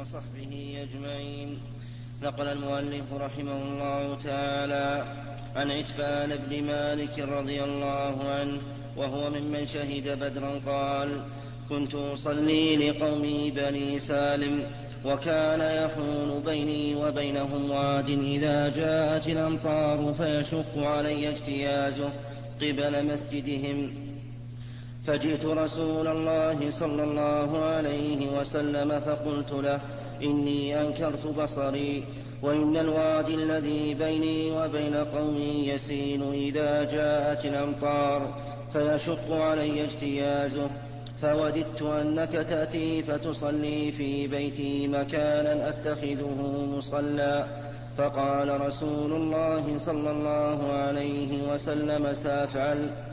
وصحبه أجمعين. نقل المؤلف رحمه الله تعالى عن عتبان بن مالك رضي الله عنه وهو ممن شهد بدرا قال كنت أصلي لقومي بني سالم وكان يحول بيني وبينهم واد إذا جاءت الأمطار فيشق علي اجتيازه قبل مسجدهم فجئت رسول الله صلى الله عليه وسلم فقلت له إني أنكرت بصري وإن الوادي الذي بيني وبين قومي يسين إذا جاءت الأمطار فيشق علي اجتيازه فوددت أنك تأتي فتصلي في بيتي مكانا أتخذه مصلى. فقال رسول الله صلى الله عليه وسلم سأفعل.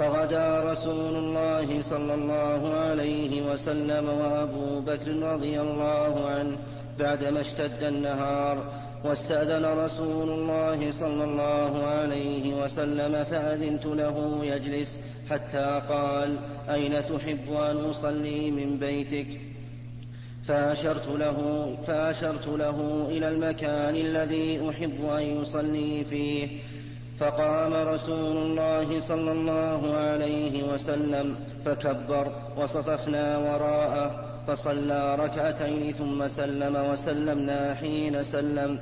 فغدا رسول الله صلى الله عليه وسلم وأبو بكر رضي الله عنه بعدما اشتد النهار واستأذن رسول الله صلى الله عليه وسلم فأذنت له يجلس حتى قال أين تحب أن أصلي من بيتك؟ فأشرت له فأشرت له إلى المكان الذي أحب أن يصلي فيه. فقام رسول الله صلى الله عليه وسلم فكبر وصففنا وراءه فصلى ركعتين ثم سلم وسلمنا حين سلم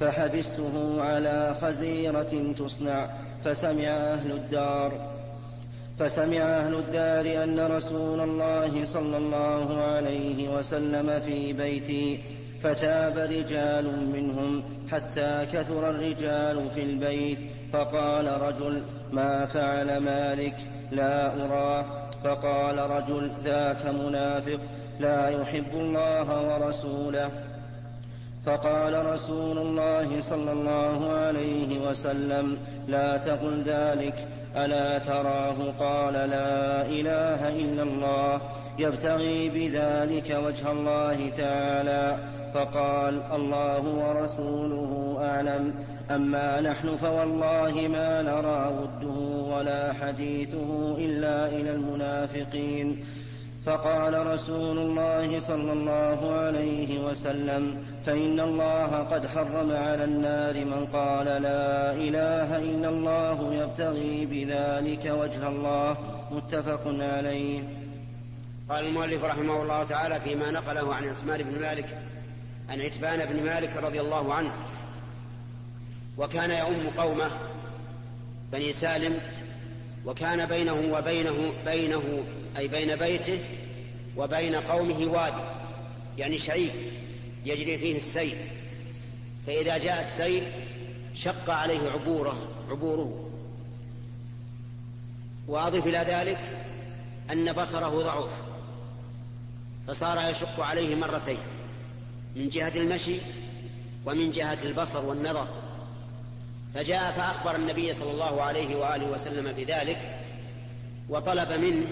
فحبسته على خزيرة تصنع فسمع أهل الدار فسمع أهل الدار أن رسول الله صلى الله عليه وسلم في بيتي فتاب رجال منهم حتى كثر الرجال في البيت فقال رجل ما فعل مالك؟ لا أراه. فقال رجل ذاك منافق لا يحب الله ورسوله. فقال رسول الله صلى الله عليه وسلم لا تقل ذلك ألا تراه؟ قال لا إله إلا الله يبتغي بذلك وجه الله تعالى. فقال الله ورسوله أعلم. أما نحن فوالله ما نرى وده ولا حديثه إلا إلى المنافقين. فقال رسول الله صلى الله عليه وسلم فإن الله قد حرم على النار من قال لا إله إلا الله يبتغي بذلك وجه الله. متفق عليه. قال المؤلف رحمه الله تعالى فيما نقله عن عثمان بن مالك عن عتبان بن مالك رضي الله عنه وكان يؤم قومه بني سالم وكان بينه وبينه بينه أي بين بيته وبين قومه وادي يعني شعيب يجري فيه السيل. فإذا جاء السيل شق عليه عبوره عبوره. وأضف إلى ذلك أن بصره ضعف فصار يشق عليه مرتين. من جهة المشي ومن جهة البصر والنظر. فجاء فأخبر النبي صلى الله عليه وآله وسلم بذلك وطلب منه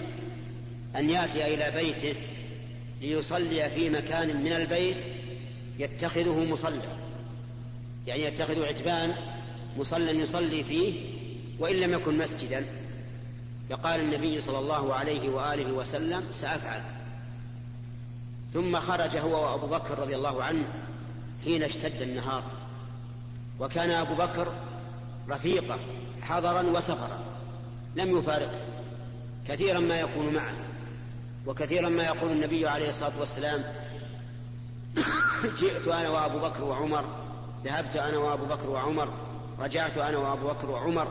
أن يأتي إلى بيته ليصلي في مكان من البيت يتخذه مصلى. يعني يتخذ عتبان مصلى يصلي فيه وإن لم يكن مسجدا. فقال النبي صلى الله عليه وآله وسلم سأفعل. ثم خرج هو وأبو بكر رضي الله عنه حين اشتد النهار. وكان أبو بكر رفيقة حضرا وسفرا لم يفارقه. كثيرا ما يكون معه وكثيرا ما يقول النبي عليه الصلاة والسلام جئت أنا وأبو بكر وعمر ذهبت أنا وأبو بكر وعمر رجعت أنا وأبو بكر وعمر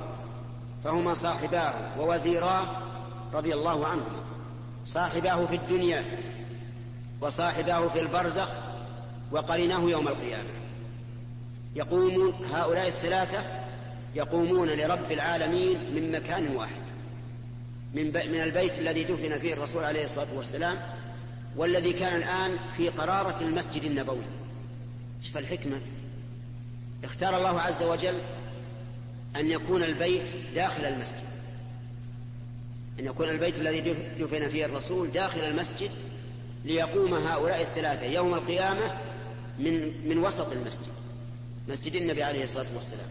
فهما صاحباه ووزيراه رضي الله عنهما صاحباه في الدنيا. وصاحباه في البرزخ وقرناه يوم القيامة. يقوم هؤلاء الثلاثة يقومون لرب العالمين من مكان واحد من, من البيت الذي دفن فيه الرسول عليه الصلاة والسلام والذي كان الآن في قرارة المسجد النبوي. شوف الحكمة. اختار الله عز وجل أن يكون البيت داخل المسجد أن يكون البيت الذي دفن فيه الرسول داخل المسجد ليقوم هؤلاء الثلاثة يوم القيامة من من وسط المسجد مسجد النبي عليه الصلاة والسلام.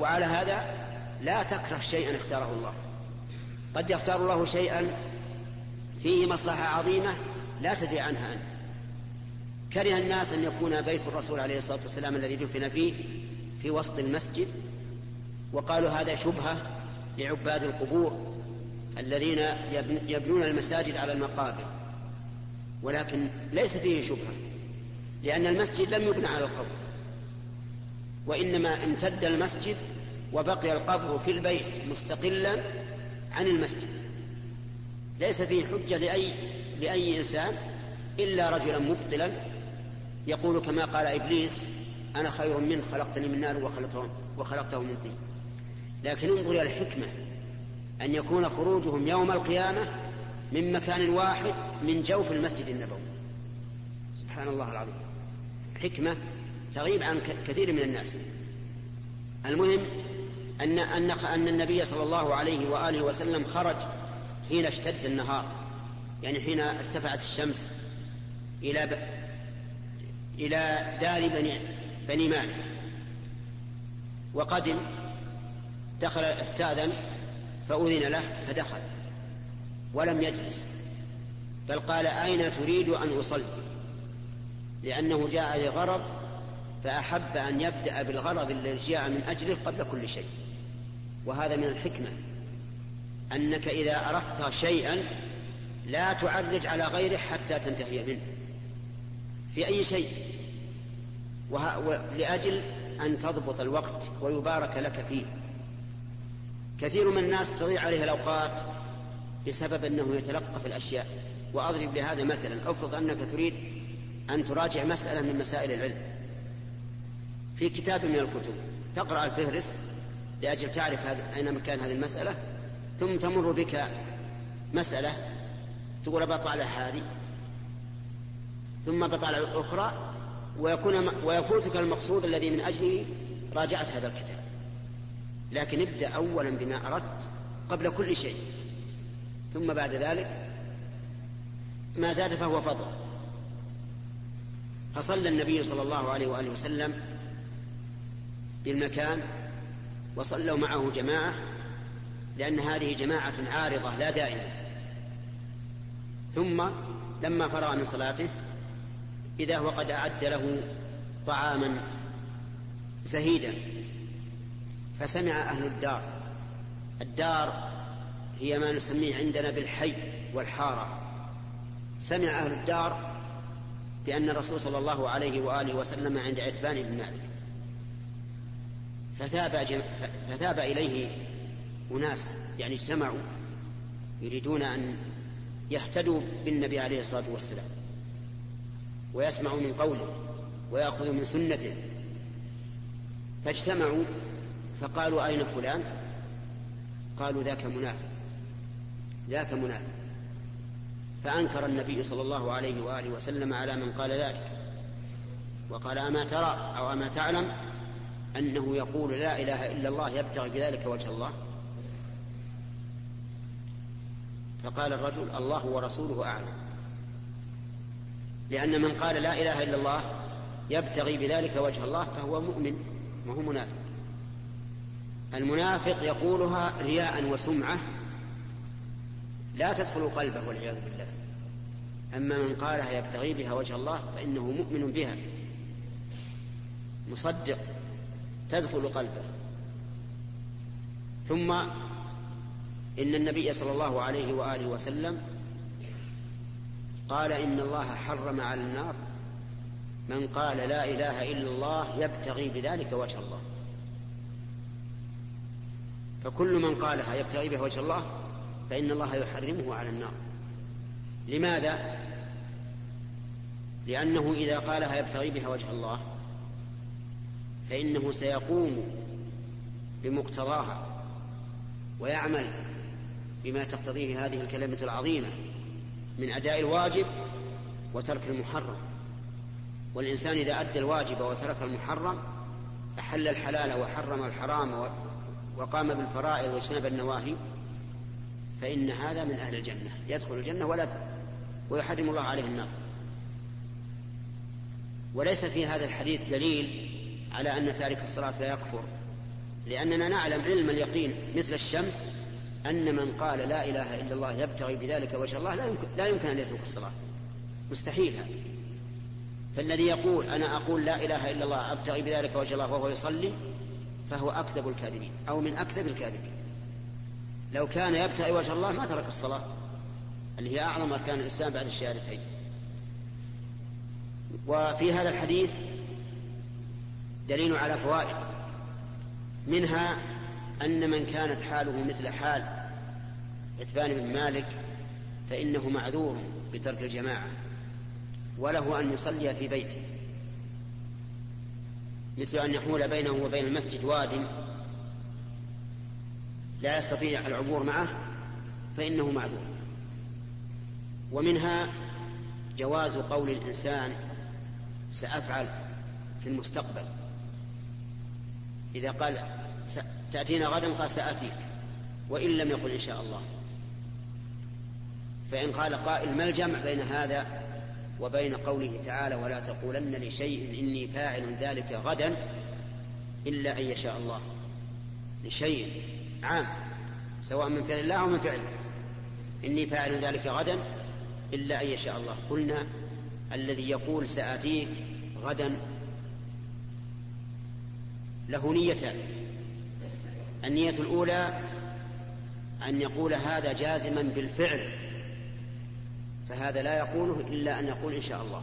وعلى هذا لا تكره شيئا اختاره الله. قد يختار الله شيئا فيه مصلحة عظيمة لا تدري عنها أنت. كره الناس أن يكون بيت الرسول عليه الصلاة والسلام الذي دفن فيه في وسط المسجد وقالوا هذا شبهة لعباد القبور الذين يبنون المساجد على المقابر. ولكن ليس فيه شبهة لأن المسجد لم يبنى على القبر وإنما امتد المسجد وبقي القبر في البيت مستقلا عن المسجد. ليس فيه حجة لأي, لأي إنسان إلا رجلا مبطلا يقول كما قال إبليس أنا خير منه خلقتني من نار وخلقته, وخلقته من طين. لكن انظر إلى الحكمة أن يكون خروجهم يوم القيامة من مكان واحد من جوف المسجد النبوي. سبحان الله العظيم. حكمة تغيب عن كثير من الناس. المهم أن, أن, أن النبي صلى الله عليه وآله وسلم خرج حين اشتد النهار. يعني حين ارتفعت الشمس إلى ب... إلى دار بني, بني مالك. وقدم دخل استاذن فأذن له فدخل. ولم يجلس. بل قال أين تريد أن أصلي؟ لأنه جاء لغرض فأحب أن يبدأ بالغرض الذي جاء من أجله قبل كل شيء. وهذا من الحكمة. أنك إذا أردت شيئا لا تعرج على غيره حتى تنتهي منه. في أي شيء؟ لأجل أن تضبط الوقت ويبارك لك فيه. كثير من الناس تضيع عليه الأوقات بسبب أنه يتلقف الأشياء. وأضرب لهذا مثلا. أفرض أنك تريد أن تراجع مسألة من مسائل العلم. في كتاب من الكتب. تقرأ الفهرس لأجل تعرف أين مكان هذه المسألة. ثم تمر بك مسألة. تقول بطالة هذه. ثم بطالة الأخرى ويكون ويفوتك المقصود الذي من أجله راجعت هذا الكتاب. لكن ابدأ أولا بما أردت قبل كل شيء. ثم بعد ذلك ما زاد فهو فضل. فصلى النبي صلى الله عليه وآله وسلم بالمكان وصلوا معه جماعة لأن هذه جماعة عارضة لا دائمة. ثم لما فرغ من صلاته إذا هو قد أعد له طعاما زهيدا فسمع أهل الدار. الدار هي ما نسميه عندنا بالحي والحارة. سمع أهل الدار بأن الرسول صلى الله عليه وآله وسلم عند عتبان بن مالك. فثاب, جم... فثاب إليه أناس يعني اجتمعوا يريدون أن يهتدوا بالنبي عليه الصلاة والسلام. ويسمعوا من قوله ويأخذوا من سنته. فاجتمعوا فقالوا أين فلان؟ قالوا ذاك منافق. ذاك منافق. فأنكر النبي صلى الله عليه وآله وسلم على من قال ذلك. وقال أما ترى أو أما تعلم أنه يقول لا إله إلا الله يبتغي بذلك وجه الله؟ فقال الرجل الله ورسوله أعلم. لأن من قال لا إله إلا الله يبتغي بذلك وجه الله فهو مؤمن وهو منافق. المنافق يقولها رياء وسمعة لا تدخل قلبه والعياذ بالله. أما من قالها يبتغي بها وجه الله فإنه مؤمن بها. مصدق. تدخل قلبه. ثم إن النبي صلى الله عليه وآله وسلم قال إن الله حرم على النار. من قال لا إله إلا الله يبتغي بذلك وجه الله. فكل من قالها يبتغي بها وجه الله فإن الله يحرمه على النار لماذا؟ لأنه إذا قالها يبتغي بها وجه الله فإنه سيقوم بمقتضاها ويعمل بما تقتضيه هذه الكلمة العظيمة من أداء الواجب وترك المحرم والإنسان إذا أدى الواجب وترك المحرم أحل الحلال وحرم الحرام وقام بالفرائض واجتنب النواهي فإن هذا من أهل الجنة يدخل الجنة ولا ويحرم الله عليه النار. وليس في هذا الحديث دليل على أن تارك الصلاة لا يكفر لأننا نعلم علم اليقين مثل الشمس أن من قال لا إله إلا الله يبتغي بذلك وجه الله لا يمكن, لا يمكن أن يترك الصلاة. مستحيل هذا. فالذي يقول أنا أقول لا إله إلا الله أبتغي بذلك وجه الله وهو يصلي فهو أكذب الكاذبين أو من أكذب الكاذبين. لو كان يبتغي وجه الله ما ترك الصلاة اللي هي أعظم أركان الإسلام بعد الشهادتين. وفي هذا الحديث دليل على فوائد منها أن من كانت حاله مثل حال عتبان بن مالك فإنه معذور بترك الجماعة وله أن يصلي في بيته مثل أن يحول بينه وبين المسجد واد لا يستطيع العبور معه فإنه معذور. ومنها جواز قول الإنسان سأفعل في المستقبل. إذا قال تأتينا غدا؟ قال سآتيك. وإن لم يقل إن شاء الله. فإن قال قائل ما الجمع بين هذا وبين قوله تعالى ولا تقولن لشيء إني فاعل ذلك غدا إلا أن يشاء الله. لشيء عام سواء من فعل الله أو من فعله إني فاعل ذلك غدا إلا أن يشاء الله. قلنا الذي يقول سآتيك غدا له نيتان. النية الأولى أن يقول هذا جازما بالفعل فهذا لا يقوله إلا أن يقول إن شاء الله.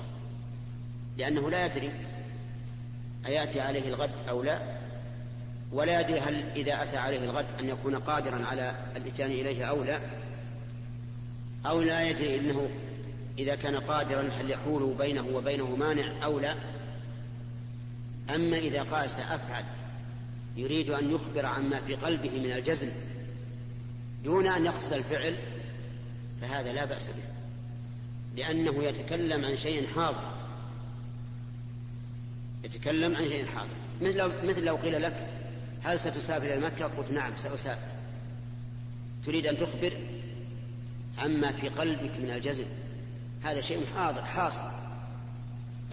لأنه لا يدري أيأتي عليه الغد أو لا. ولا يدري هل إذا أتى عليه الغد أن يكون قادرا على الإتيان إليه أو لا أو لا يدري أنه إذا كان قادرا هل يحول بينه وبينه مانع أو لا. أما إذا قال سأفعل يريد أن يخبر عما في قلبه من الجزم دون أن يقصد الفعل فهذا لا بأس به لأنه يتكلم عن شيء حاضر. يتكلم عن شيء حاضر. مثل لو, مثل لو قيل لك هل ستسافر إلى مكة؟ قلت نعم سأسافر. تريد أن تخبر؟ عما في قلبك من الجزم. هذا شيء حاضر حاصل.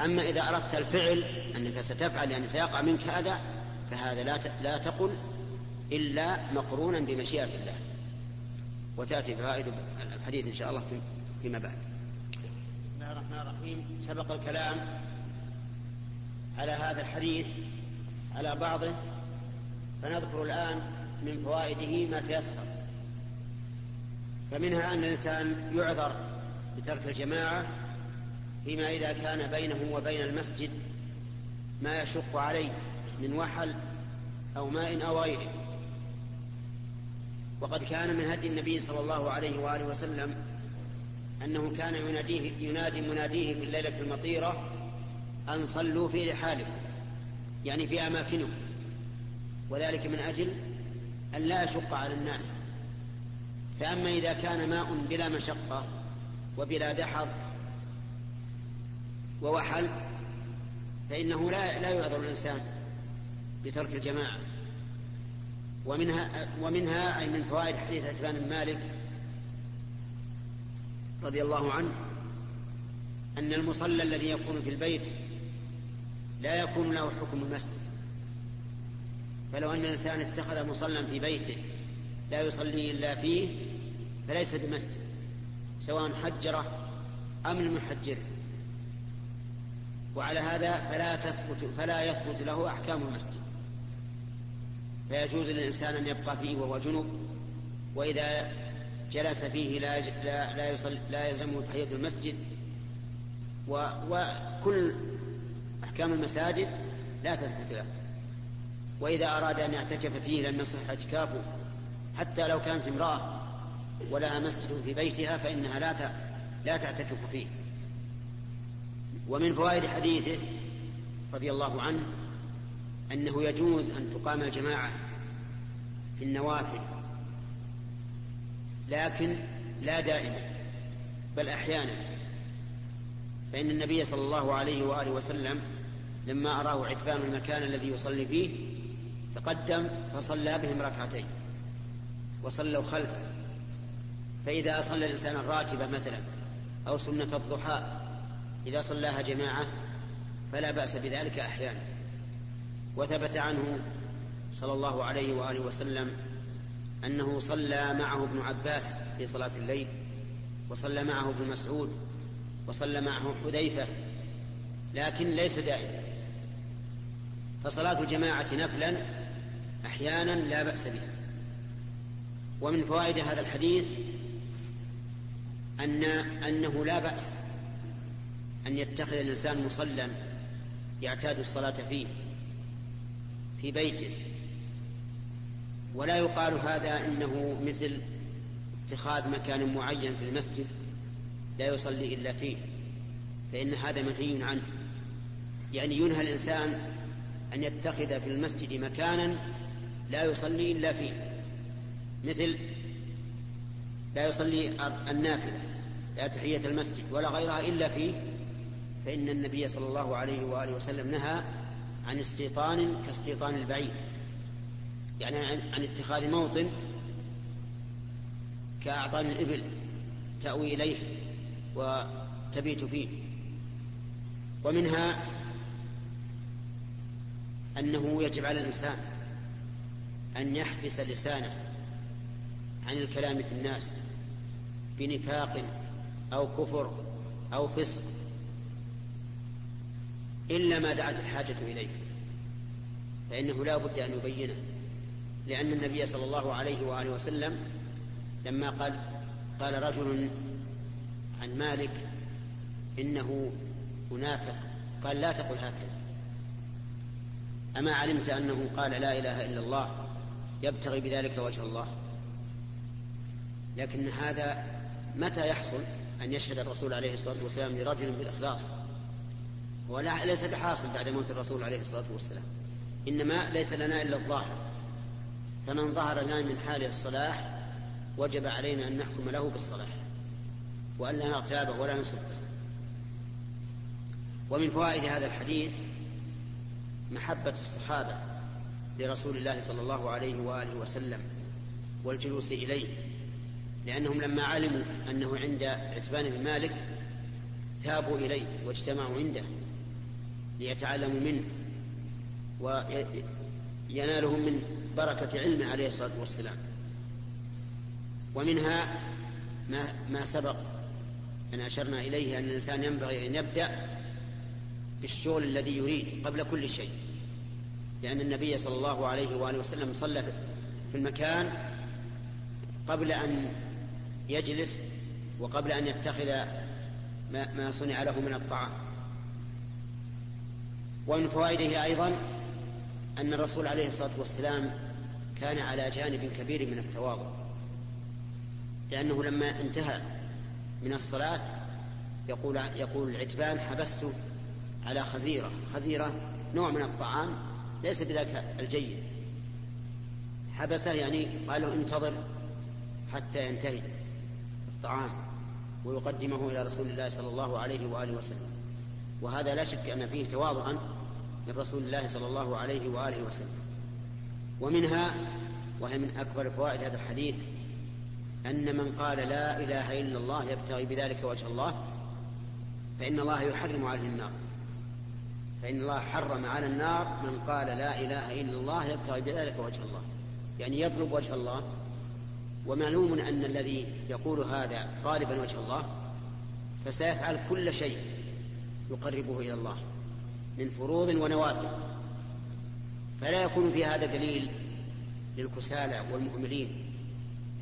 أما إذا أردت الفعل أنك ستفعل يعني سيقع منك هذا فهذا لا لا تقل إلا مقرونا بمشيئة الله. وتأتي فوائد الحديث إن شاء الله فيما بعد. بسم الله الرحمن الرحيم. سبق الكلام على هذا الحديث على بعضه. فنذكر الآن من فوائده ما تيسر. فمنها أن الإنسان يعذر بترك الجماعة فيما إذا كان بينه وبين المسجد ما يشق عليه من وحل أو ماء أو غيره. وقد كان من هدي النبي صلى الله عليه وآله وسلم أنه كان يناديه ينادي مناديه في الليلة المطيرة أن صلوا في رحالكم يعني في أماكنكم. وذلك من أجل أن لا يشق على الناس. فأما إذا كان ماء بلا مشقة وبلا دحض ووحل فإنه لا لا يعذر الإنسان بترك الجماعة. ومنها ومنها أي من فوائد حديث عتبان بن مالك رضي الله عنه أن المصلى الذي يكون في البيت لا يكون له حكم المسجد. فلو أن الإنسان اتخذ مصلى في بيته لا يصلي إلا فيه فليس بمسجد سواء حجره أم المحجر. وعلى هذا فلا تثبت فلا يثبت له أحكام المسجد. فيجوز للإنسان أن يبقى فيه وهو جنب وإذا جلس فيه لا لا لا, لا يلزمه تحية المسجد. وكل أحكام المساجد لا تثبت له. وإذا أراد أن يعتكف فيه لم يصح اعتكافه حتى لو كانت امرأة ولها مسجد في بيتها فإنها لا لا تعتكف فيه. ومن فوائد حديثه رضي الله عنه أنه يجوز أن تقام الجماعة في النوافل لكن لا دائما بل أحيانا. فإن النبي صلى الله عليه وآله وسلم لما أراه عتبان المكان الذي يصلي فيه تقدم فصلى بهم ركعتين وصلوا خلفه. فإذا صلى الإنسان الراتبة مثلا أو سنة الضحى إذا صلاها جماعة فلا بأس بذلك أحيانا. وثبت عنه صلى الله عليه وآله وسلم أنه صلى معه ابن عباس في صلاة الليل وصلى معه ابن مسعود وصلى معه حذيفة لكن ليس دائما. فصلاة الجماعة نفلا أحيانا لا بأس بها. ومن فوائد هذا الحديث أن أنه لا بأس أن يتخذ الإنسان مصلى يعتاد الصلاة فيه في بيته. ولا يقال هذا إنه مثل اتخاذ مكان معين في المسجد لا يصلي إلا فيه فإن هذا منهي عنه. يعني ينهى الإنسان أن يتخذ في المسجد مكانا لا يصلي إلا فيه. مثل لا يصلي النافلة لا تحية المسجد ولا غيرها إلا فيه. فإن النبي صلى الله عليه وآله وسلم نهى عن استيطان كاستيطان البعيد يعني عن اتخاذ موطن كأعطان الإبل تأوي إليه وتبيت فيه. ومنها أنه يجب على الإنسان أن يحبس لسانه عن الكلام في الناس بنفاق أو كفر أو فسق إلا ما دعت الحاجة إليه فإنه لا بد أن يبينه لأن النبي صلى الله عليه وآله وسلم لما قال قال رجل عن مالك إنه منافق قال لا تقل هكذا. أما علمت أنه قال لا إله إلا الله يبتغي بذلك وجه الله. لكن هذا متى يحصل أن يشهد الرسول عليه الصلاة والسلام لرجل بالإخلاص؟ ولا ليس بحاصل بعد موت الرسول عليه الصلاة والسلام. إنما ليس لنا إلا الظاهر. فمن ظهر لنا من حاله الصلاح وجب علينا أن نحكم له بالصلاح وأن لا نغتابه ولا نسبه. ومن فوائد هذا الحديث محبة الصحابة. لرسول الله صلى الله عليه وآله وسلم والجلوس إليه لأنهم لما علموا أنه عند عتبان بن مالك ذهبوا إليه واجتمعوا عنده ليتعلموا منه وينالهم من بركة علمه عليه الصلاة والسلام. ومنها ما, ما سبق أن أشرنا إليه أن الإنسان ينبغي أن يبدأ بالشغل الذي يريد قبل كل شيء. لأن النبي صلى الله عليه وآله وسلم صلى في المكان قبل أن يجلس وقبل أن يتخذ ما صنع له من الطعام. ومن فوائده أيضا أن الرسول عليه الصلاة والسلام كان على جانب كبير من التواضع لأنه لما انتهى من الصلاة يقول يقول العتبان حبست على خزيرة. خزيرة نوع من الطعام ليس بذاك الجيد. حبسه يعني قال له انتظر حتى ينتهي الطعام ويقدمه إلى رسول الله صلى الله عليه وآله وسلم. وهذا لا شك أن فيه تواضعا من رسول الله صلى الله عليه وآله وسلم. ومنها وهي من أكبر فوائد هذا الحديث أن من قال لا إله إلا الله يبتغي بذلك وجه الله فإن الله يحرم عليه النار. فإن الله حرم على النار من قال لا إله إلا الله يبتغي بذلك وجه الله. يعني يطلب وجه الله. ومعلوم أن الذي يقول هذا طالبا وجه الله فسيفعل كل شيء يقربه إلى الله من فروض ونوافل. فلا يكون في هذا دليل للكسالى والمهملين.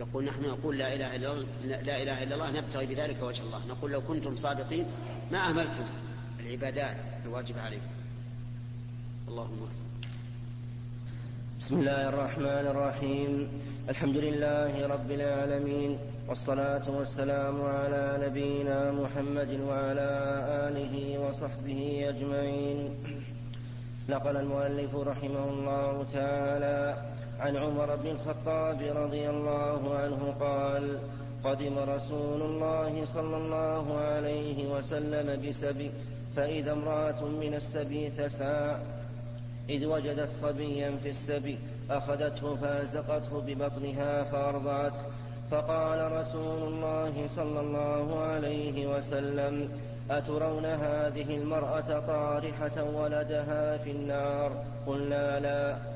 يقول نحن نقول لا إله إلا الله لا إله إلا الله نبتغي بذلك وجه الله. نقول لو كنتم صادقين ما أهملتم. العبادات الواجبة عليكم. اللهم بسم الله الرحمن الرحيم. الحمد لله رب العالمين والصلاة والسلام على نبينا محمد وعلى آله وصحبه أجمعين. نقل المؤلف رحمه الله تعالى عن عمر بن الخطاب رضي الله عنه قال قدم رسول الله صلى الله عليه وسلم بسبي فإذا امرأة من السبي تسعى إذ وجدت صبيا في السبي أخذته فأزقته ببطنها فأرضعته فقال رسول الله صلى الله عليه وسلم أترون هذه المرأة طارحة ولدها في النار؟ قلنا لا.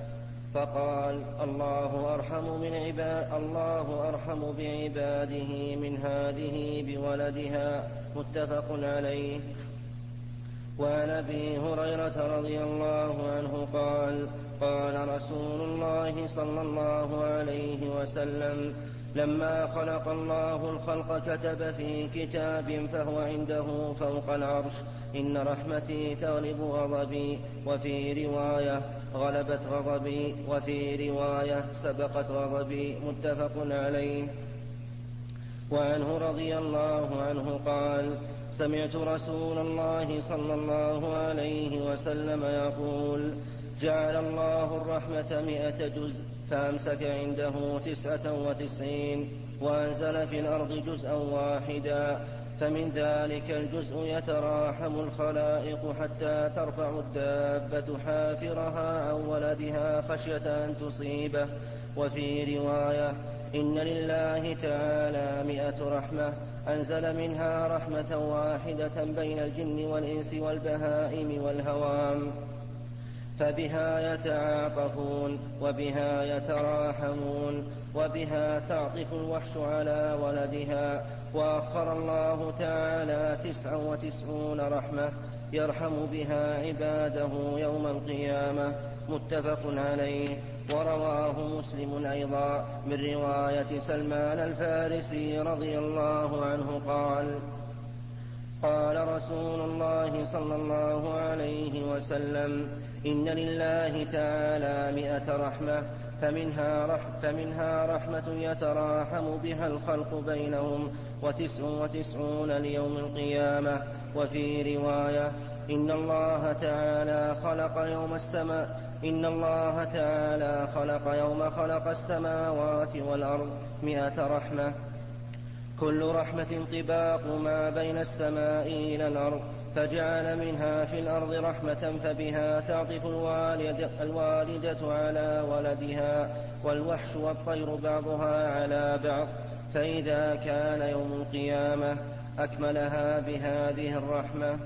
فقال الله أرحم من عباد الله أرحم بعباده من هذه بولدها. متفق عليه. وعن أبي هريرة رضي الله عنه قال قال رسول الله صلى الله عليه وسلم لما خلق الله الخلق كتب في كتاب فهو عنده فوق العرش. إن رحمتي تغلب غضبي وفي رواية غلبت غضبي وفي رواية سبقت غضبي. متفق عليه. وعنه رضي الله عنه قال سمعت رسول الله صلى الله عليه وسلم يقول جعل الله الرحمة مئة جزء فأمسك عنده تسعة وتسعين وأنزل في الأرض جزءا واحدا فمن ذلك الجزء يتراحم الخلائق حتى ترفع الدابة حافرها عن ولدها خشية أن تصيبه. وفي رواية إن لله تعالى مئة رحمة أنزل منها رحمة واحدة بين الجن والإنس والبهائم والهوام. فبها يتعاطفون وبها يتراحمون وبها تعطف الوحش على ولدها. وأخر الله تعالى تسعا وتسعون رحمة يرحم بها عباده يوم القيامة. متفق عليه. ورواه مسلم أيضا من رواية سلمان الفارسي رضي الله عنه قال قال رسول الله صلى الله عليه وسلم إن لله تعالى مئة رحمة فمنها, رح فمنها رحمة يتراحم بها الخلق بينهم وتسع وتسعون ليوم القيامة. وفي رواية إن الله تعالى خلق يوم السماء إن الله تعالى خلق يوم خلق السماوات والأرض مئة رحمة. كل رحمة طباق ما بين السماء إلى الأرض فجعل منها في الأرض رحمة فبها تعطف الوالد الوالدة على ولدها والوحش والطير بعضها على بعض. فإذا كان يوم القيامة أكملها بهذه الرحمة.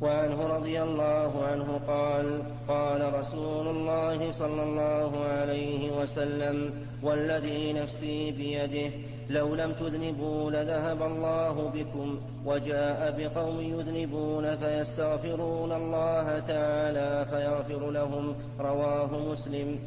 وعنه رضي الله عنه قال قال رسول الله صلى الله عليه وسلم والذي نفسي بيده لو لم تذنبوا لذهب الله بكم وجاء بقوم يذنبون فيستغفرون الله تعالى فيغفر لهم. رواه مسلم.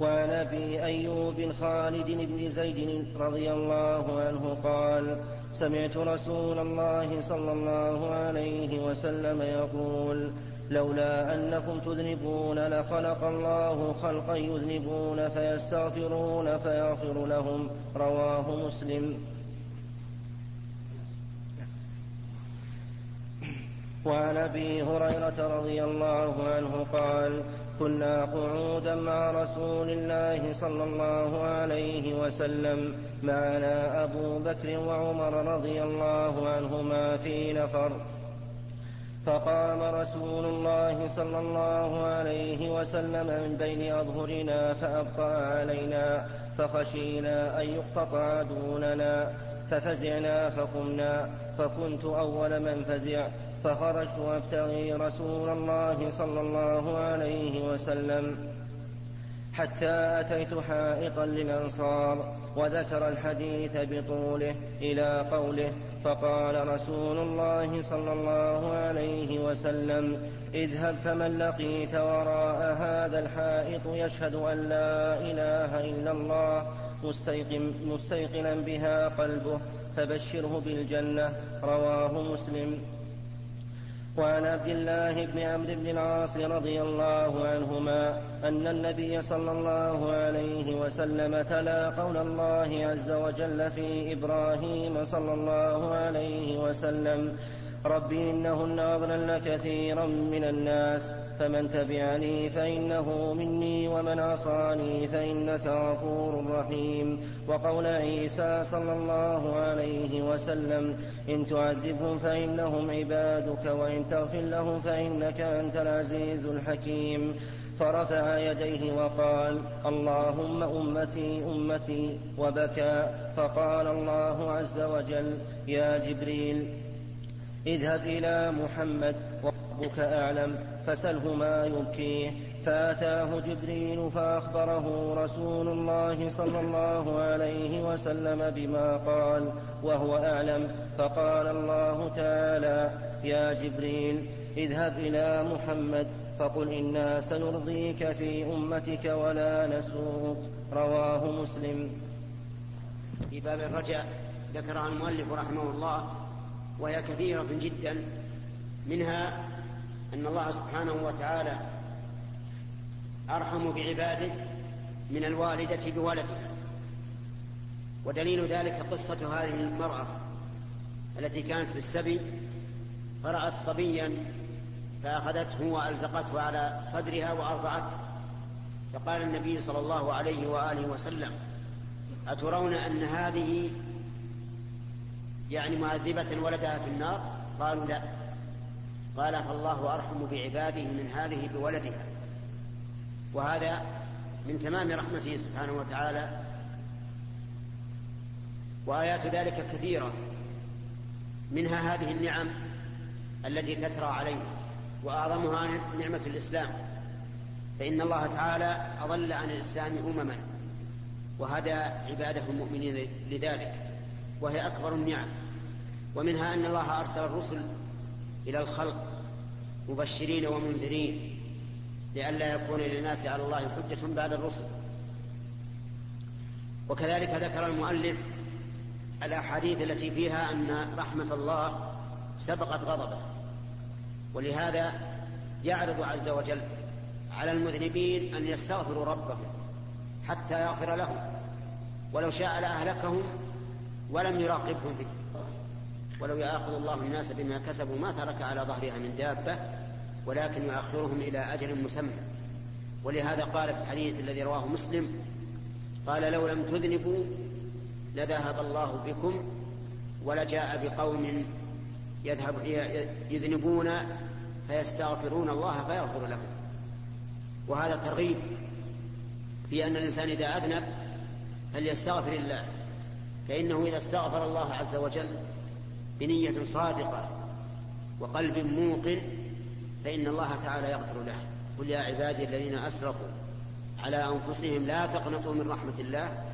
وعن أبي أيوب خالد بن زيد رضي الله عنه قال سمعت رسول الله صلى الله عليه وسلم يقول لولا أنكم تذنبون لخلق الله خلقا يذنبون فيستغفرون فيغفر لهم. رواه مسلم. وعن أبي هريرة رضي الله عنه قال كنا قعودا مع رسول الله صلى الله عليه وسلم. معنا أبو بكر وعمر رضي الله عنهما في نفر. فقام رسول الله صلى الله عليه وسلم من بين أظهرنا فأبقى علينا فخشينا أن يقتطع دوننا ففزعنا فقمنا فكنت أول من فزع فخرجت أبتغي رسول الله صلى الله عليه وسلم حتى أتيت حائطا للأنصار وذكر الحديث بطوله إلى قوله فقال رسول الله صلى الله عليه وسلم اذهب فمن لقيت وراء هذا الحائط يشهد أن لا إله إلا الله مستيقن مستيقنا بها قلبه فبشره بالجنة. رواه مسلم. وعن عبد الله بن عمرو بن العاص رضي الله عنهما أن النبي صلى الله عليه وسلم تلا قول الله عز وجل في إبراهيم صلى الله عليه وسلم رب إنهن أضللن كثيرا من الناس فمن تبعني فإنه مني ومن عصاني فإنك غفور رحيم. وقول عيسى صلى الله عليه وسلم إن تعذبهم فإنهم عبادك وإن تغفر لهم فإنك أنت العزيز الحكيم. فرفع يديه وقال اللهم أمتي أمتي وبكى فقال الله عز وجل يا جبريل اذهب إلى محمد وربك أعلم فسله ما يبكيه. فأتاه جبريل فأخبره رسول الله صلى الله عليه وسلم بما قال وهو أعلم. فقال الله تعالى يا جبريل اذهب إلى محمد فقل إنا سنرضيك في أمتك ولا نسوق. رواه مسلم. في باب الرجاء ذكرها المؤلف رحمه الله وهي كثيرة جدا منها أن الله سبحانه وتعالى أرحم بعباده من الوالدة بولدها ودليل ذلك قصة هذه المرأة التي كانت في السبي فرأت صبيا فأخذته وألزقته على صدرها وأرضعته. فقال النبي صلى الله عليه وآله وسلم أترون أن هذه يعني معذبة ولدها في النار؟ قالوا لا. قال فالله أرحم بعباده من هذه بولدها. وهذا من تمام رحمته سبحانه وتعالى. وآيات ذلك كثيرة. منها هذه النعم التي تترى علينا وأعظمها نعمة الإسلام. فإن الله تعالى أضل عن الإسلام أمما وهدى عباده المؤمنين لذلك. وهي أكبر النعم. ومنها أن الله أرسل الرسل إلى الخلق مبشرين ومنذرين لئلا يكون للناس على الله حجة بعد الرسل. وكذلك ذكر المؤلف الأحاديث التي فيها أن رحمة الله سبقت غضبه. ولهذا يعرض عز وجل على المذنبين أن يستغفروا ربهم حتى يغفر لهم. ولو شاء لأهلكهم ولم يراقبهم به ولو يأخذ الله الناس بما كسبوا ما ترك على ظهرها من دابة ولكن يؤخرهم إلى أجل مسمى. ولهذا قال في الحديث الذي رواه مسلم قال لو لم تذنبوا لذهب الله بكم ولجاء بقوم يذهب يذنبون فيستغفرون الله فيغفر لهم. وهذا ترغيب في أن الإنسان إذا أذنب فليستغفر الله. فإنه إذا استغفر الله عز وجل بنية صادقة وقلب موقن فإن الله تعالى يغفر له. قل يا عبادي الذين أسرفوا على أنفسهم لا تقنطوا من رحمة الله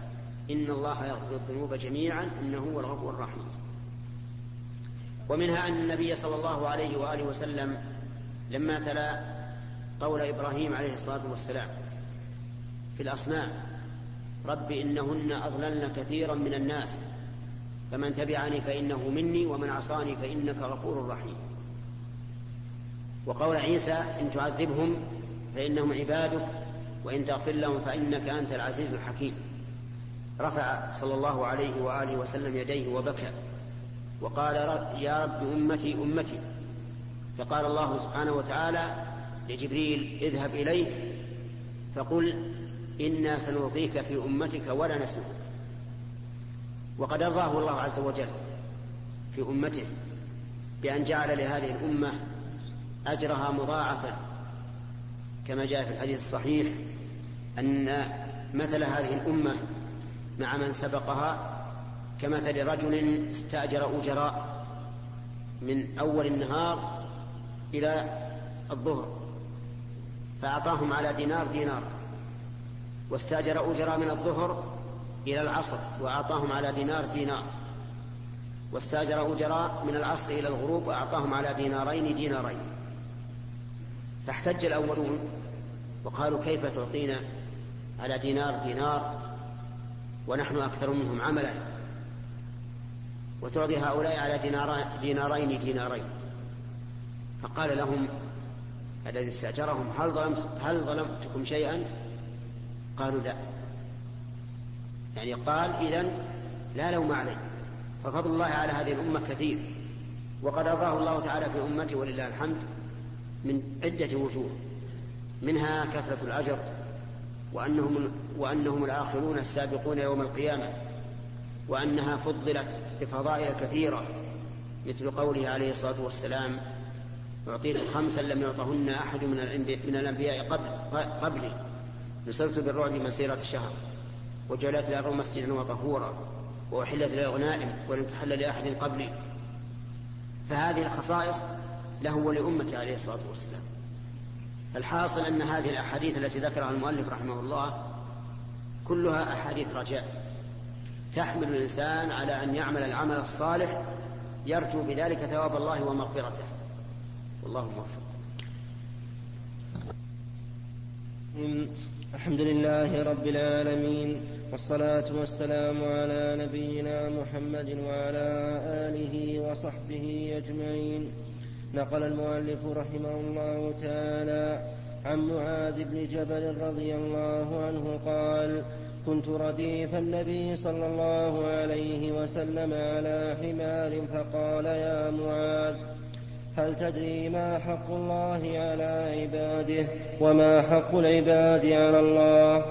إن الله يغفر الذنوب جميعا إنه هو الغفور الرحيم. ومنها أن النبي صلى الله عليه وآله وسلم لما تلا قول إبراهيم عليه الصلاة والسلام في الأصنام رب إنهن أضللن كثيرا من الناس. فمن تبعني فإنه مني ومن عصاني فإنك غفور رحيم. وقول عيسى إن تعذبهم فإنهم عبادك وإن تغفر لهم فإنك أنت العزيز الحكيم. رفع صلى الله عليه وآله وسلم يديه وبكى وقال يا رب أمتي أمتي. فقال الله سبحانه وتعالى لجبريل اذهب إليه فقل إنا سنرضيك في أمتك ولا نسمع. وقد أرضاه الله عز وجل في أمته بأن جعل لهذه الأمة أجرها مضاعفا كما جاء في الحديث الصحيح أن مثل هذه الأمة مع من سبقها كمثل رجل استأجر أجراء من أول النهار إلى الظهر فأعطاهم على دينار دينار. واستأجر أجراء من الظهر إلى العصر وأعطاهم على دينار دينار. واستأجر أجراء من العصر إلى الغروب وأعطاهم على دينارين دينارين. فاحتج الأولون وقالوا كيف تعطينا على دينار دينار ونحن أكثر منهم عملا. وتعطي هؤلاء على دينارين دينارين. فقال لهم الذي استأجرهم هل ظلمت هل ظلمتكم شيئا؟ قالوا لا. يعني قال إذا لا لوم علي ففضل الله على هذه الأمة كثير. وقد أرضاه الله تعالى في أمته ولله الحمد من عدة وجوه. منها كثرة الأجر وأنهم, وأنهم الآخرون السابقون يوم القيامة. وأنها فضلت بفضائل كثيرة. مثل قوله عليه الصلاة والسلام أعطيت خمسا لم يعطهن أحد من الأنبياء قبل قبلي. نصرت بالرعب مسيرة شهر وجعلت الأرض مسجدا وطهورا وأحلت للغنائم ولم تحل لأحد قبلي. فهذه الخصائص له ولأمته عليه الصلاة والسلام. الحاصل أن هذه الأحاديث التي ذكرها المؤلف رحمه الله كلها أحاديث رجاء. تحمل الإنسان على أن يعمل العمل الصالح يرجو بذلك ثواب الله ومغفرته. والله موفق. الحمد لله رب العالمين والصلاة والسلام على نبينا محمد وعلى آله وصحبه أجمعين. نقل المؤلف رحمه الله تعالى عن معاذ بن جبل رضي الله عنه قال كنت رديف النبي صلى الله عليه وسلم على حمار فقال يا معاذ هل تدري ما حق الله على عباده وما حق العباد على الله؟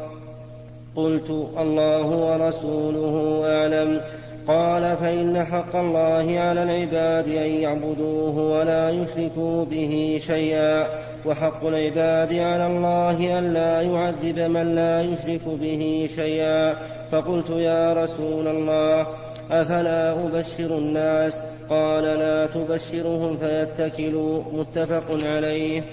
قلت الله ورسوله أعلم. قال فإن حق الله على العباد أن يعبدوه ولا يشركوا به شيئا. وحق العباد على الله أن لا يعذب من لا يشرك به شيئا. فقلت يا رسول الله أفلا أبشر الناس؟ قال لا تبشرهم فيتكلوا متفق عليه.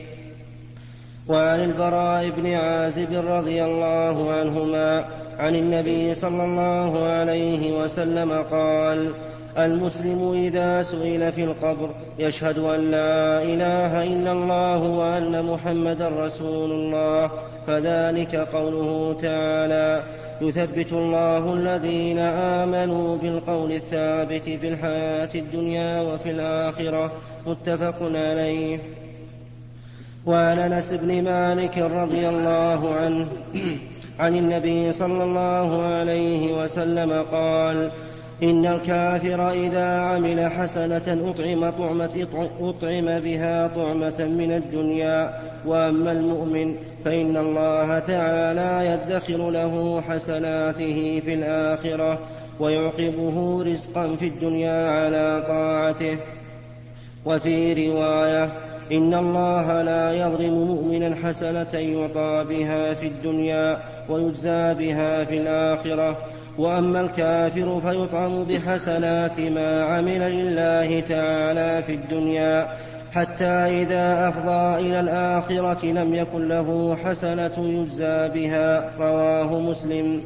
وعن البراء بن عازب رضي الله عنهما عن النبي صلى الله عليه وسلم قال المسلم إذا سئل في القبر يشهد أن لا إله إلا الله وأن محمدا رسول الله فذلك قوله تعالى يثبت الله الذين آمنوا بالقول الثابت في الحياة الدنيا وفي الآخرة متفق عليه. وعن أنس بن مالك رضي الله عنه عن النبي صلى الله عليه وسلم قال إن الكافر إذا عمل حسنة أطعم طعمة أطعم بها طعمة من الدنيا. وأما المؤمن فإن الله تعالى يدخر له حسناته في الآخرة ويعقبه رزقا في الدنيا على طاعته. وفي رواية إن الله لا يظلم مؤمنا حسنة يعطى بها في الدنيا ويجزى بها في الآخرة. وأما الكافر فيطعم بحسنات ما عمل لله تعالى في الدنيا حتى إذا أفضى إلى الآخرة لم يكن له حسنة يجزى بها رواه مسلم.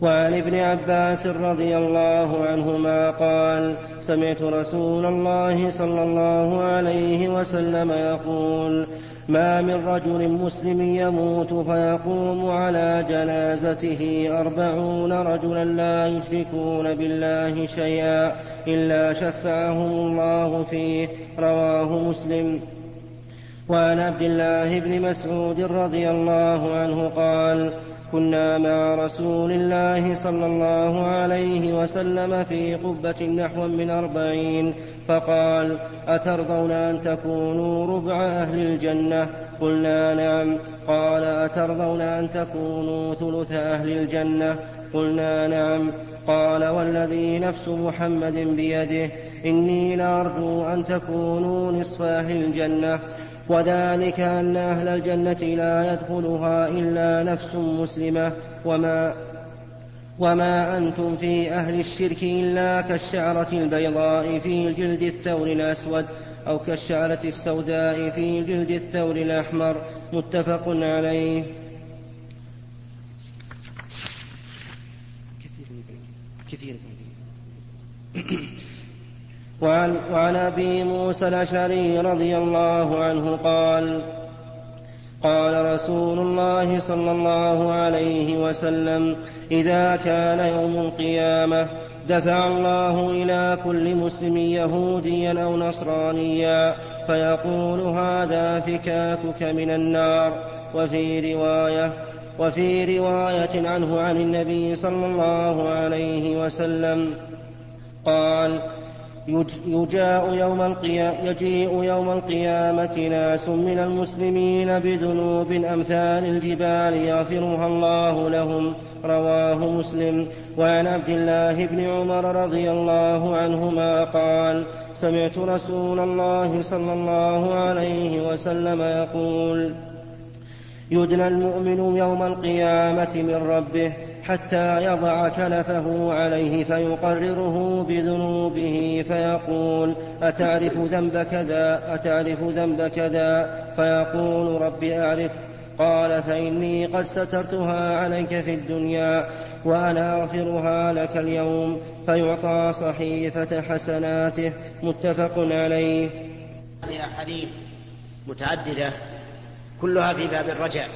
وعن ابن عباس رضي الله عنهما قال سمعت رسول الله صلى الله عليه وسلم يقول ما من رجل مسلم يموت فيقوم على جنازته أربعون رجلا لا يشركون بالله شيئا إلا شفعهم الله فيه. رواه مسلم. وعن عبد الله بن مسعود رضي الله عنه قال كنا مع رسول الله صلى الله عليه وسلم في قبة نحو من أربعين فقال أترضون أن تكونوا ربع أهل الجنة؟ قلنا نعم. قال أترضون أن تكونوا ثلث أهل الجنة؟ قلنا نعم. قال والذي نفس محمد بيده إني لأرجو أن تكونوا نصف أهل الجنة. وذلك أن أهل الجنة لا يدخلها إلا نفس مسلمة. وما وما أنتم في أهل الشرك إلا كالشعرة البيضاء في جلد الثور الأسود أو كالشعرة السوداء في جلد الثور الأحمر. متفق عليه. كثير وعن, وعن أبي موسى الأشعري رضي الله عنه قال قال رسول الله صلى الله عليه وسلم إذا كان يوم القيامة دفع الله إلى كل مسلم يهوديا أو نصرانيا فيقول هذا فكاكك من النار. وفي روايه وفي رواية عنه عن النبي صلى الله عليه وسلم قال يجاء يوم يجيء يوم القيامة ناس من المسلمين بذنوب أمثال الجبال يغفرها الله لهم. رواه مسلم. وعن عبد الله بن عمر رضي الله عنهما قال سمعت رسول الله صلى الله عليه وسلم يقول يدنى المؤمن يوم القيامة من ربه حتى يضع كنفه عليه فيقرره بذنوبه فيقول أتعرف ذنب كذا أتعرف ذنب كذا؟ فيقول رب أعرف. قال فإني قد سترتها عليك في الدنيا وأنا أغفرها لك اليوم. فيعطى صحيفة حسناته. متفق عليه. هذه أحاديث متعددة كلها في باب الرجاء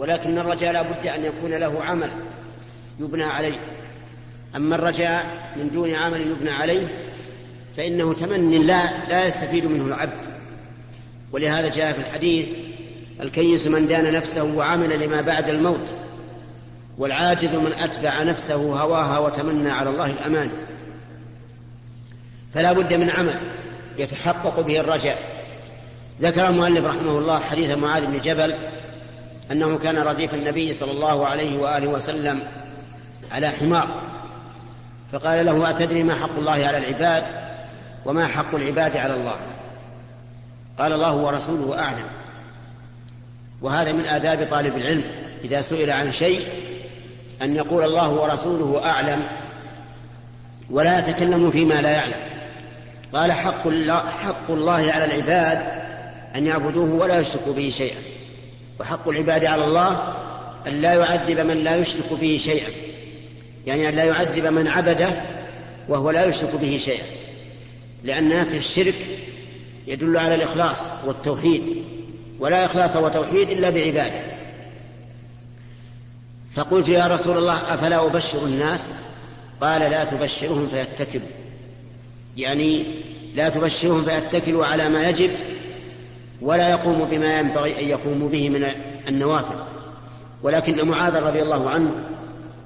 ولكن الرجاء لا بد أن يكون له عمل يبنى عليه. أما الرجاء من دون عمل يبنى عليه فإنه تمن لا لا يستفيد منه العبد. ولهذا جاء في الحديث الكيس من دان نفسه وعمل لما بعد الموت والعاجز من أتبع نفسه هواها وتمنى على الله الأمان. فلا بد من عمل يتحقق به الرجاء. ذكر المؤلف رحمه الله حديث معاذ بن جبل أنه كان رديف النبي صلى الله عليه وآله وسلم على حمار. فقال له أتدري ما حق الله على العباد وما حق العباد على الله؟ قال الله ورسوله أعلم. وهذا من آداب طالب العلم إذا سئل عن شيء أن يقول الله ورسوله أعلم ولا يتكلم فيما لا يعلم. قال حق الله, حق الله على العباد أن يعبدوه ولا يشركوا به شيئا. وحق العباد على الله أن لا يعذب من لا يشرك به شيئا. يعني أن لا يعذب من عبده وهو لا يشرك به شيئا. لأن في الشرك يدل على الإخلاص والتوحيد ولا إخلاص وتوحيد إلا بعبادة. فقلت يا رسول الله أفلا أبشر الناس؟ قال لا تبشرهم فيتكلوا. يعني لا تبشرهم فيتكلوا على ما يجب ولا يقوموا بما ينبغي أن يقوموا به من النوافل. ولكن معاذ رضي الله عنه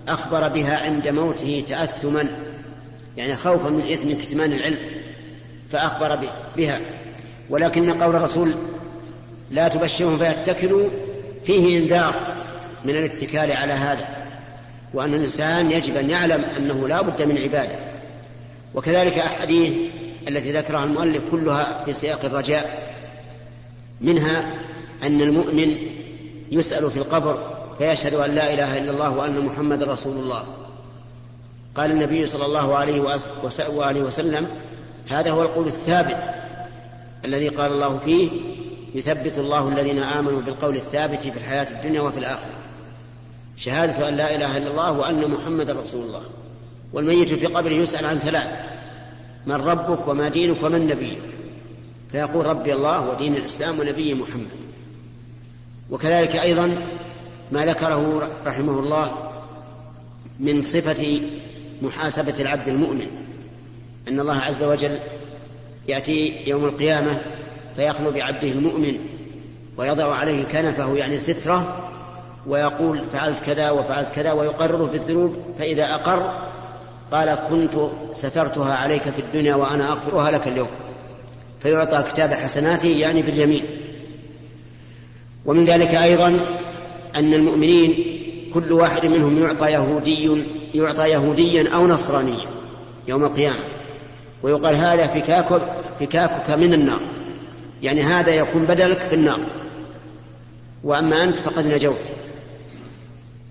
أخبر بها عند موته تأثما يعني خوفا من إثم كتمان العلم فأخبر بها. ولكن قول الرسول لا تبشرهم فيتكلوا فيه انذار من الاتكال على هذا وأن الإنسان يجب أن يعلم أنه لا بد من عبادة. وكذلك أحاديث التي ذكرها المؤلف كلها في سياق الرجاء منها أن المؤمن يسأل في القبر فيشهد أن لا إله إلا الله وأن محمد رسول الله. قال النبي صلى الله عليه وآله وسلم هذا هو القول الثابت الذي قال الله فيه يثبت الله الذين آمنوا بالقول الثابت في الحياة الدنيا وفي الآخرة. شهادة أن لا إله إلا الله وأن محمد رسول الله. والميت في قبره يسأل عن ثلاث من ربك وما دينك ومن نبيك. فيقول ربي الله ودين الإسلام ونبي محمد. وكذلك أيضا ما ذكره رحمه الله من صفة محاسبة العبد المؤمن أن الله عز وجل يأتي يوم القيامة فيخلو بعبده المؤمن ويضع عليه كنفه يعني ستره ويقول فعلت كذا وفعلت كذا ويقرره بالذنوب فإذا أقر قال كنت سترتها عليك في الدنيا وأنا أغفرها لك اليوم. فيعطى كتاب حسناته يعني باليمين ومن ذلك أيضا أن المؤمنين كل واحد منهم يعطى يهودي يعطى يهوديا أو نصرانيا يوم القيامة. ويقال هذا فكاك فكاكك من النار. يعني هذا يكون بدلك في النار. وأما أنت فقد نجوت.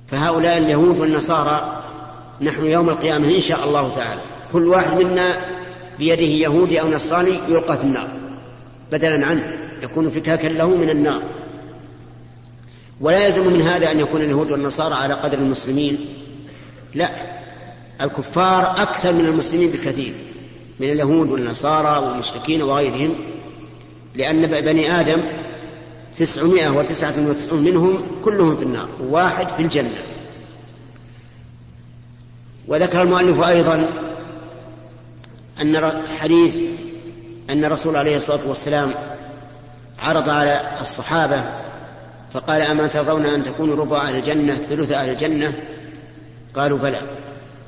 فهؤلاء اليهود والنصارى نحن يوم القيامة إن شاء الله تعالى. كل واحد منا بيده يهودي أو نصراني يلقى في النار. بدلا عنه. يكون فكاكا له من النار. ولا يلزم من هذا أن يكون اليهود والنصارى على قدر المسلمين. لا. الكفار أكثر من المسلمين بكثير. من اليهود والنصارى والمشركين وغيرهم. لأن بني آدم تسعمائة وتسعة وتسعون منهم كلهم في النار. واحد في الجنة. وذكر المؤلف أيضا أن حديث أن الرسول عليه الصلاة والسلام عرض على الصحابة فقال أما ترضون أن تكونوا ربع أهل الجنة ثلث أهل الجنة؟ قالوا بلى.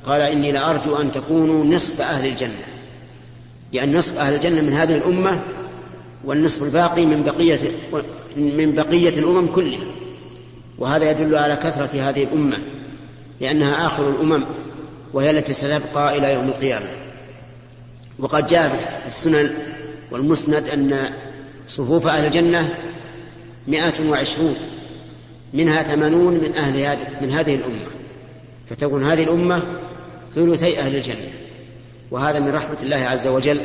قال إني لأرجو أن تكونوا نصف أهل الجنة. يعني نصف أهل الجنة من هذه الأمة والنصف الباقي من بقية من بقية الأمم كلها. وهذا يدل على كثرة هذه الأمة لأنها آخر الأمم وهي التي ستبقى إلى يوم القيامة. وقد جاء في السنن والمسند أن صفوف أهل الجنة مائة وعشرون منها ثمانون من أهل من هذه الأمة فتكون هذه الأمة ثلثي أهل الجنة وهذا من رحمة الله عز وجل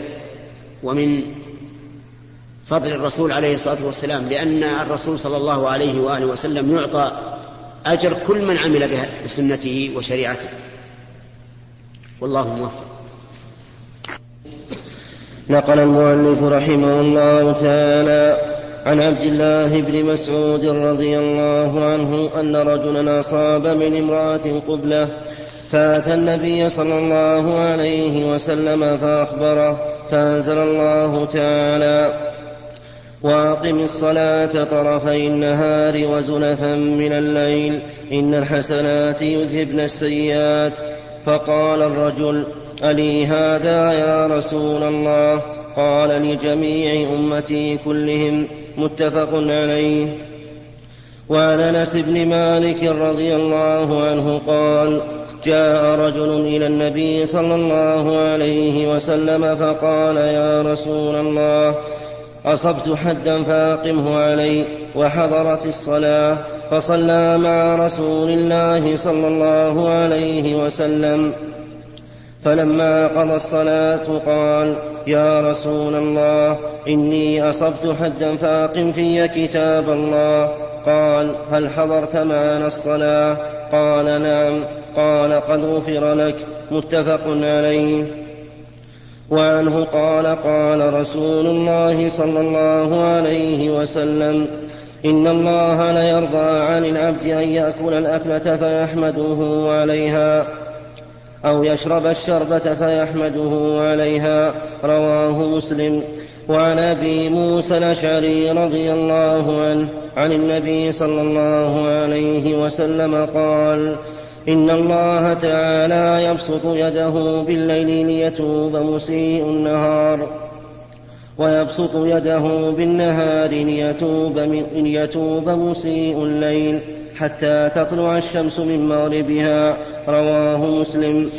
ومن فضل الرسول عليه الصلاة والسلام لأن الرسول صلى الله عليه وآله وسلم يعطى أجر كل من عمل بسنته وشريعته. والله موفق. نقل المؤلف رحمه الله تعالى عن عبد الله بن مسعود رضي الله عنه أن رجلا أصاب من امرأة قبلة فأتى النبي صلى الله عليه وسلم فأخبره فأنزل الله تعالى وأقم الصلاة طرفي النهار وزلفا من الليل إن الحسنات يذهبن السيئات فقال الرجل ألي هذا يا رسول الله؟ قال لجميع أمتي كلهم متفق عليه. وعن أنس بن مالك رضي الله عنه قال جاء رجل إلى النبي صلى الله عليه وسلم فقال يا رسول الله أصبت حدا فأقمه علي وحضرت الصلاة فصلى مع رسول الله صلى الله عليه وسلم. فلما قضى الصلاة قال يا رسول الله إني أصبت حدا فأقم في كتاب الله. قال هل حضرت معنا الصلاة؟ قال نعم. قال قد غفر لك. متفق عليه. وعنه قال قال رسول الله صلى الله عليه وسلم إن الله ليرضى عن العبد أن يأكل الأكلة فيحمده عليها. أو يشرب الشربة فيحمده عليها. رواه مسلم. وعن أبي موسى الأشعري رضي الله عنه عن النبي صلى الله عليه وسلم قال إن الله تعالى يبسط يده بالليل ليتوب مسيء النهار. ويبسط يده بالنهار ليتوب, ليتوب مسيء الليل حتى تطلع الشمس من مغربها. رواه مسلم.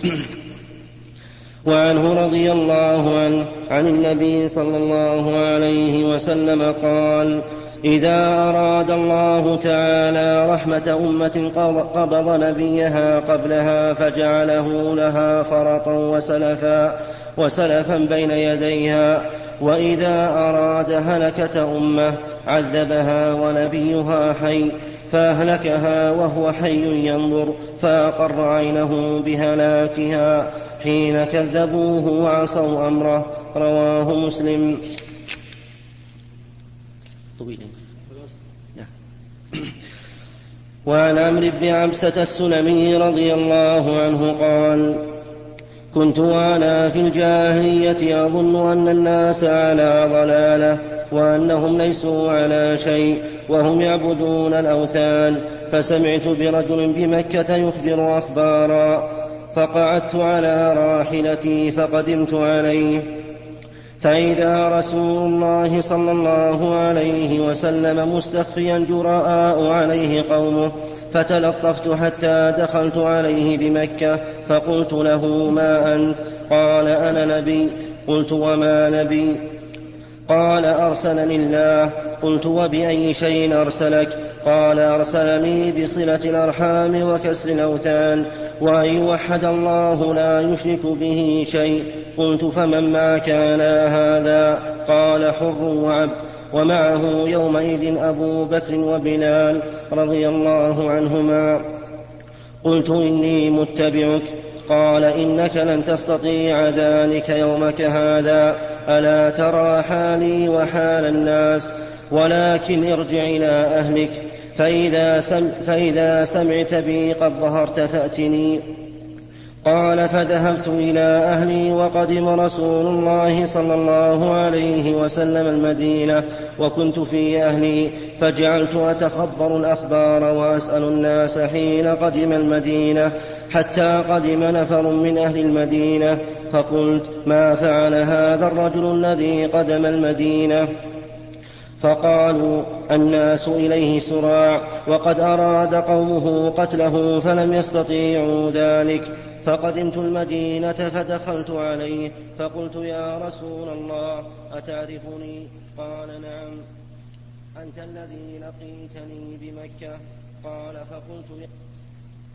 وعنه رضي الله عنه عن النبي صلى الله عليه وسلم قال إذا أراد الله تعالى رحمة أمة قبض نبيها قبلها فجعله لها فرطا وسلفا وسلفا بين يديها وإذا أراد هلكة أمة عذبها ونبيها حي فأهلكها وهو حي ينظر فأقر عينه بهلاكها حين كذبوه وعصوا أمره. رواه مسلم. وعن عمرو بن عبسة السلمي رضي الله عنه قال كنت وأنا في الجاهلية أظن أن الناس على ضلالة وأنهم ليسوا على شيء وهم يعبدون الأوثان فسمعت برجل بمكة يخبر أخبارا فقعدت على راحلتي فقدمت عليه. فإذا رسول الله صلى الله عليه وسلم مستخفيا جراء عليه قومه فتلطفت حتى دخلت عليه بمكة فقلت له ما أنت؟ قال أنا نبي. قلت وما نبي؟ قال أرسلني الله. قلت وبأي شيء أرسلك؟ قال أرسلني بصلة الأرحام وكسر الأوثان. وأن يوحد الله لا يشرك به شيء. قلت فمن ما كان هذا؟ قال حر وعبد ومعه يومئذ أبو بكر وبلال رضي الله عنهما. قلت إني متبعك. قال إنك لن تستطيع ذلك يومك هذا. ألا ترى حالي وحال الناس؟ ولكن ارجع إلى أهلك. فإذا, سم فإذا سمعت بي قد ظهرت فأتني. قال فذهبت إلى أهلي وقدم رسول الله صلى الله عليه وسلم المدينة وكنت في أهلي فجعلت أتخبر الأخبار وأسأل الناس حين قدم المدينة حتى قدم نفر من أهل المدينة فقلت ما فعل هذا الرجل الذي قدم المدينة؟ فقالوا الناس إليه سراع وقد أراد قومه قتله فلم يستطيعوا ذلك. فقدمت المدينة فدخلت عليه فقلت يا رسول الله أتعرفني؟ قال نعم. أنت الذي لقيتني بمكة؟ قال فقلت